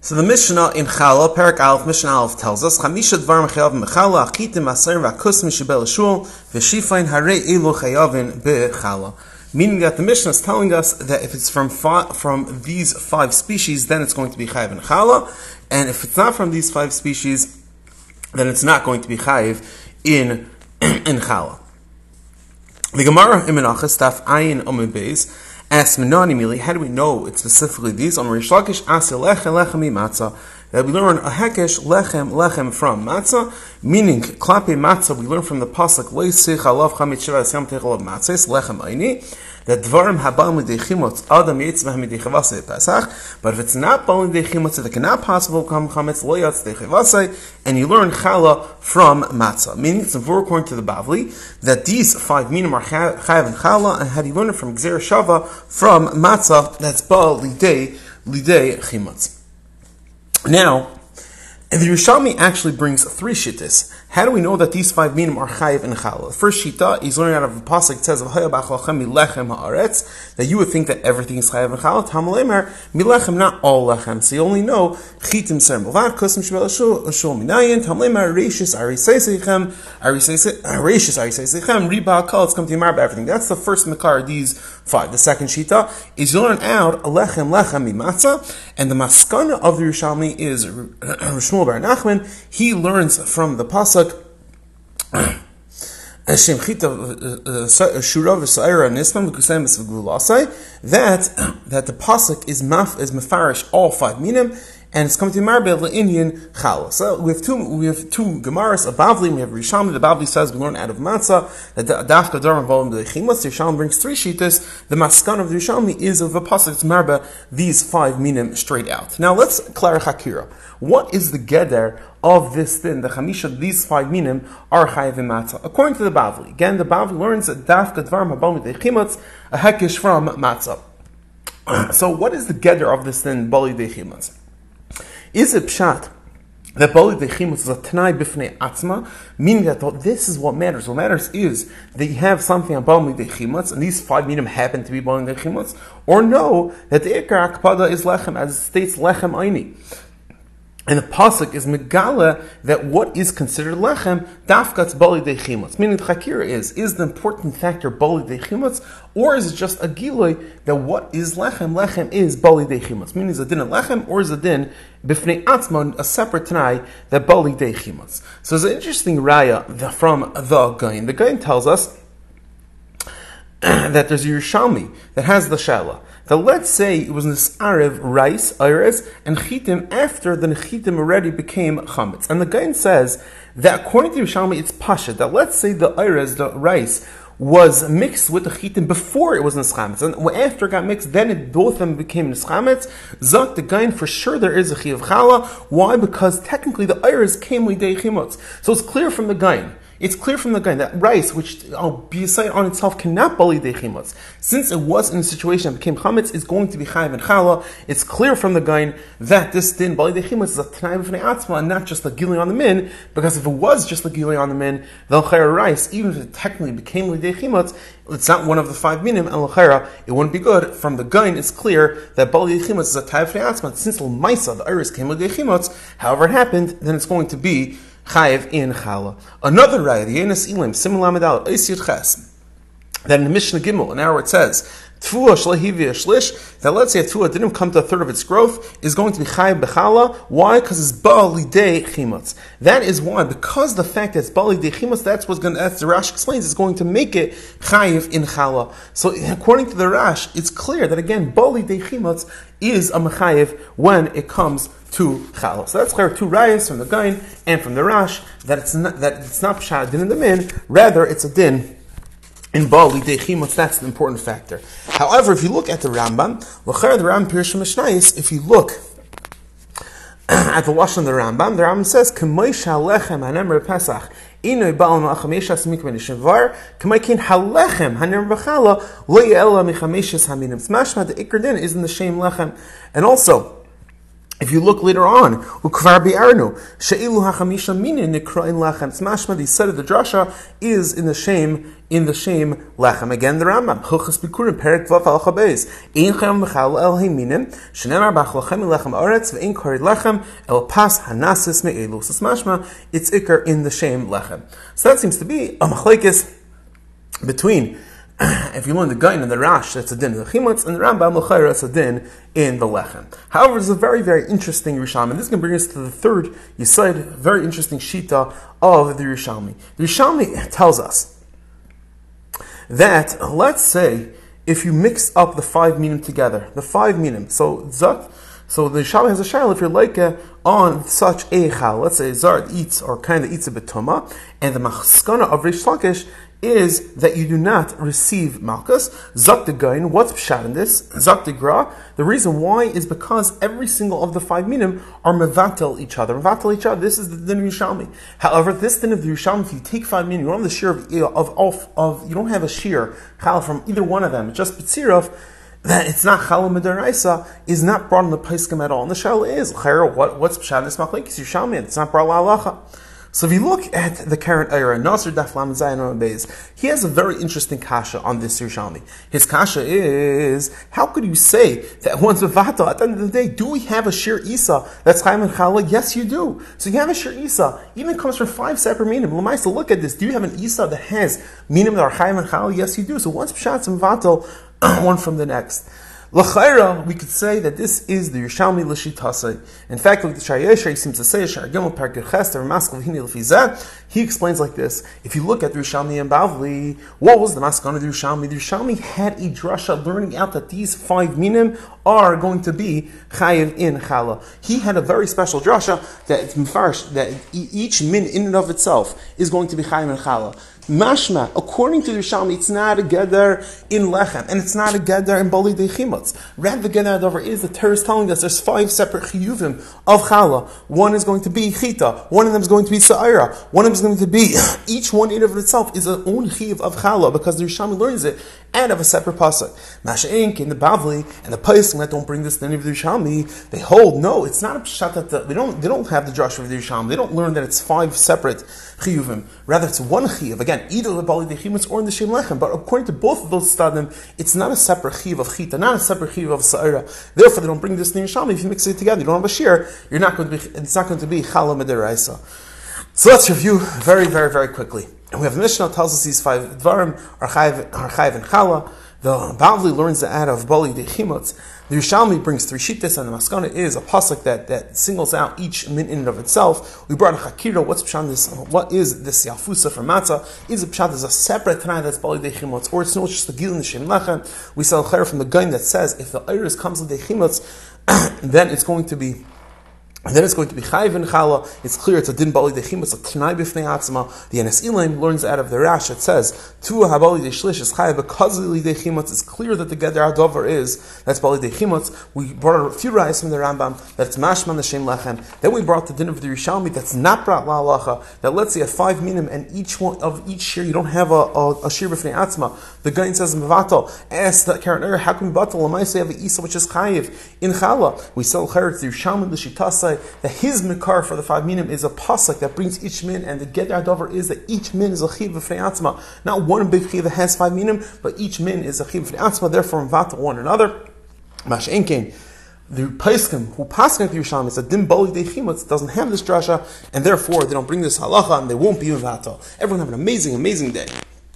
So the Mishnah in Chala, Perak Aleph, Mishnah Aleph tells us, Chamisha dvar mechayav mechala, achitim aser v'akus mishibel shul, v'shifain hare elu chayavin bechala. Meaning that the Mishnah is telling us that if it's from fi- from these five species, then it's going to be chayiv in chala, and if it's not from these five species, then it's not going to be chayiv in in chala. The Gemara in Menachos, Taf Ayin Omid Beis, asks Menani Mili, how do we know it's specifically these? On Rish Lakish, Asa Lechem Lechem Matzah, that we learn a Hekesh Lechem Lechem from Matzah, meaning Klape Matzah, we learn from the Pasuk, Leisich Alav Chamit Shiva Yam Techel Matzah, Lechem Aini, that dvarim habal midechimot adam yitzvah midechavase pesach. But if it's not bal midechimot, it cannot possible come chametz lo yatz dechavase, and you learn chala from matzah. Meaning it's according to the Bavli that these five minim are chayav and chala, and do you learn it from gzer shava from matzah that's bal lidei lidei chimotz. Now. The Yerushalmi actually brings three shittas. How do we know that these five minim are chayiv and challah? First shita, he's learning out of a pasuk. that says haaretz that you would think that everything is chayiv and challah. Tamalemer milechem, not all lechem. So you only know chitim ser milvad kosim shmel shul minayin. Tamalemer reishis ariseisechem ariseisechem ariseisechem riba kol. It's come to Yamar everything. That's the first makar. These five. The second shita is you out lechem lechem mimatzah, and the maskana of the Yerushalmi is Shmuel Bar Nachman. He learns from the pasuk Uh, uh, uh, that that the pasuk is maf is mafarish all five minim and it's coming to Marbel the Indian Chala. So we have two we have two Gemaras, a Bavli, we have Risham, the Bavli says we learn out of Matzah, that Dafka Dharma Volim the Chimas, the Risham brings three shitas, the Maskan of the Rishami is of a Pasuk Marba, these five minim straight out. Now let's clarify Hakira. What is the Geder of this thing, the Chamisha, these five minim are Chayiv Matzah? According to the Bavli, again the Bavli learns that Dafka Volim the Chimas, a Hekish from Matzah. So what is the Geder of this thing, Bali de Chimas? Is it pshat that Bali Dechimus is a Tanai Bifnei Atzma, meaning that this is what matters. What matters is that you have something about Bali Dechimus, and these five minim happen to be Bali Dechimus, or no, that the Ikar Akpada is Lechem, as it states Lechem Aini. And the pasuk is megala that what is considered lechem dafkat's bali dechimotz. Meaning the chakira is is the important factor bali dechimotz, or is it just a giloy that what is lechem lechem is bali dechimotz? Meaning is a din lechem or is a din bifnei atzmon a separate tanai that bali dechimotz. So it's an interesting raya from the Gain. The Gain tells us that there's a Yerushalmi that has the Shala. That let's say it was Nisarev rice, iris, and chitim after the chitim already became chametz. And the Gain says that according to Yerushalmi, it's pasha. That let's say the iris, the rice, was mixed with the chitim before it was nischametz, and after it got mixed, then it, both of them became nischametz. Zak the gain for sure there is a chi chala. Why? Because technically the iris came with chimotz, so it's clear from the gain it's clear from the guy that rice, which oh, beside on itself cannot bali dechimotz, since it was in a situation that became chametz, is going to be chayiv and chala. It's clear from the guy that this din bali dechimotz is a tanai b'fnei atzma, and not just the gili on the min. Because if it was just the gili on the min, the l'chayra rice, even if it technically became dechimotz, it's not one of the five minim, and l'chayra, it wouldn't be good. From the guy, it's clear that bali dechimotz is a tanai b'fnei atzma. Since l'maisa the iris came with however it happened, then it's going to be chayev in chala. Another raya, the Yenes Ilim, Simulamadal, isir Chesn. Then in the Mishnah Gimel, an hour it says, shlish, that let's say a didn't come to a third of its growth, is going to be chayiv bechala. Why? Because it's ba'ali de chimutz. That is why, because the fact that it's ba'ali de chimutz, that's what's going to, as the Rash explains, is going to make it chayiv in chala. So according to the Rash, it's clear that again, ba'ali de chimutz is a mechayiv when it comes to chala. So that's clear two rayas from the Gain and from the Rash that it's not, that it's not pshat din in the min, rather it's a din in Bali Dechimot, that's an important factor. However, if you look at the Rambam, the Rambam Pirush Mishnayis, if you look at the Lashon of the Rambam, the Rambam says, "K'moish halechem hanemer Pesach." Inoy ba'al ma'achameshas mikvenish var, k'maikin halechem hanem b'chala, lo ye'ela michameshas haminim. Smashma, the ikrdin is in the shame lechem. And also, if you look later on, ukvar bi'arnu, she'ilu minin nikra'in lechem. It's mashma, the set of the drasha is in the shame, in the shame lechem. Again, the Rambam, chuchas bikurim, perik vav al chabez. Ein chem mechal el heiminim, shenemar bach lechem lechem aretz, ve'ein kari lechem, el pas hanasis me'elu. So it's mashma, it's ikar in the shame lechem. So that seems to be a machlekes between if you learn the Gain and the Rash, that's a din in the Chimutz, and the Rambam L'chayr, that's a din in the Lechem. However, it's a very, very interesting Risham, and this can bring us to the third Yisaid, very interesting Shita of the Rishalmi. The Rishalmi tells us that, let's say, if you mix up the five minim together, the five minim, so Zat, so the Rishalmi has a shayla if you're like uh, on such a chal, let's say Zard eats or kind of eats a betuma, and the machskana of Rish Lakish is that you do not receive malchus. Zak the what's pshat in this? Zak the. Reason why is because every single of the five minim are mevatel each other. Mevatel each other. This is the din of Yerushalmi. However, this din of the Yerushalmi, if you take five minim, you don't have the shear of, eh, of, of, of you don't have a shear chal from either one of them. It's just betzirov that it's not chalom midaraisa is not brought in the paiskim at all. And the shell is what what's pshat in this machlekes Yerushalmi? It's not brought la so if you look at the Keren Orah, Nasr Daflam Zayin Beis, he has a very interesting kasha on this Yerushalmi. His kasha is, how could you say that one's Mavata? At the end of the day, do we have a Shir Isa that's Chaim and Chala? Yes, you do. So you have a Shir Isa, even comes from five separate minim. Lamaisa, look at this. Do you have an Isa that has minim that are Chaim and Chala? Yes, you do. So one's Pshat's Mavatal, one from the next. L'chayra, we could say that this is the Yerushalmi l'shitasei. In fact, like the Shayesha, he seems to say, Shargimel Parker Chester, Maskal Hini l'fizah, he explains like this. If you look at the Yerushalmi and Bavli, what was the Maskal of the Yerushalmi? The Yerushalmi had a drasha learning out that these five minim are going to be chayiv in chala. He had a very special drasha that that each min in and of itself is going to be chayiv in chala. Mashma, according to the Yerushalmi, it's not a gather in Lechem, and it's not a gather in Bali de Chimutz. Rather, the gather over is the Torah is telling us there's five separate chiyuvim of chala. One is going to be chita, one of them is going to be sa'ira, one of them is going to be, each one in of itself is an own chiyuv of chala, because the Yerushalmi learns it and of a separate pasuk. Masha Inc. in the Bavli and the Paiskim that don't bring this to any of the Yerushalmi, they hold no, it's not a pshat that the, they don't they don't have the Joshua of the Yerushalmi. They don't learn that it's five separate chiyuvim. Rather, it's one chiyuv. Again, either the Bali Dechimus or in the Shem Lechem. But according to both of those stadim, it's not a separate chiyuv of chita, not a separate chiyuv of sa'ira. Therefore, they don't bring this to the Yerushalmi. If you mix it together, you don't have a shear. You're not going to be. It's not going to be chala mederaisa. So let's review very, very, very quickly. And we have the Mishnah tells us these five dvarim are chayv and chala. The Bavli learns the ad of Bali de Chimutz. The Yerushalmi brings three shittas, and the Maskana is a pasuk that, that singles out each min in and of itself. We brought a hakira. What's pshat this? What is this Yafusa from Matzah? Is a pshat is a separate tanai that's Bali de Chimutz, or it's not just the Gil in the Shem Lechem. We sell a from the Gain that says if the iris comes with the Chimutz, then it's going to be and then it's going to be chayv and chala. It's clear it's a din bali dechim. It's a t'nai b'fnei atzma. The Enes Elam learns out of the Rash. It says tu habali deshlish is chayv because li dechimot. It's clear that the geder adover is that's bali dechimot. We brought a few rayas from the Rambam that's mashman the shem lechem. Then we brought the din of the Rishalmi that's not brought la. That let's say at five minim and each one of each shir you don't have a, a, a shir b'fnei atzma. The guy says mevatel. Ask that Karen how can we batal? Am say have an isa which is chayv in chala? We sell chayr the Rishalmi the shitasai that his mikar for the five minim is a pasuk that brings each min, and the get dover is that each min is a chiv atzma. Not one big chiv that has five minim, but each min is a chiv atzma. Therefore, mvata one another. Mash enkein. The Paiskim who pass at the Yerushalmi is a dim boli de doesn't have this drasha, and therefore they don't bring this halacha, and they won't be in mvata. Everyone have an amazing, amazing day.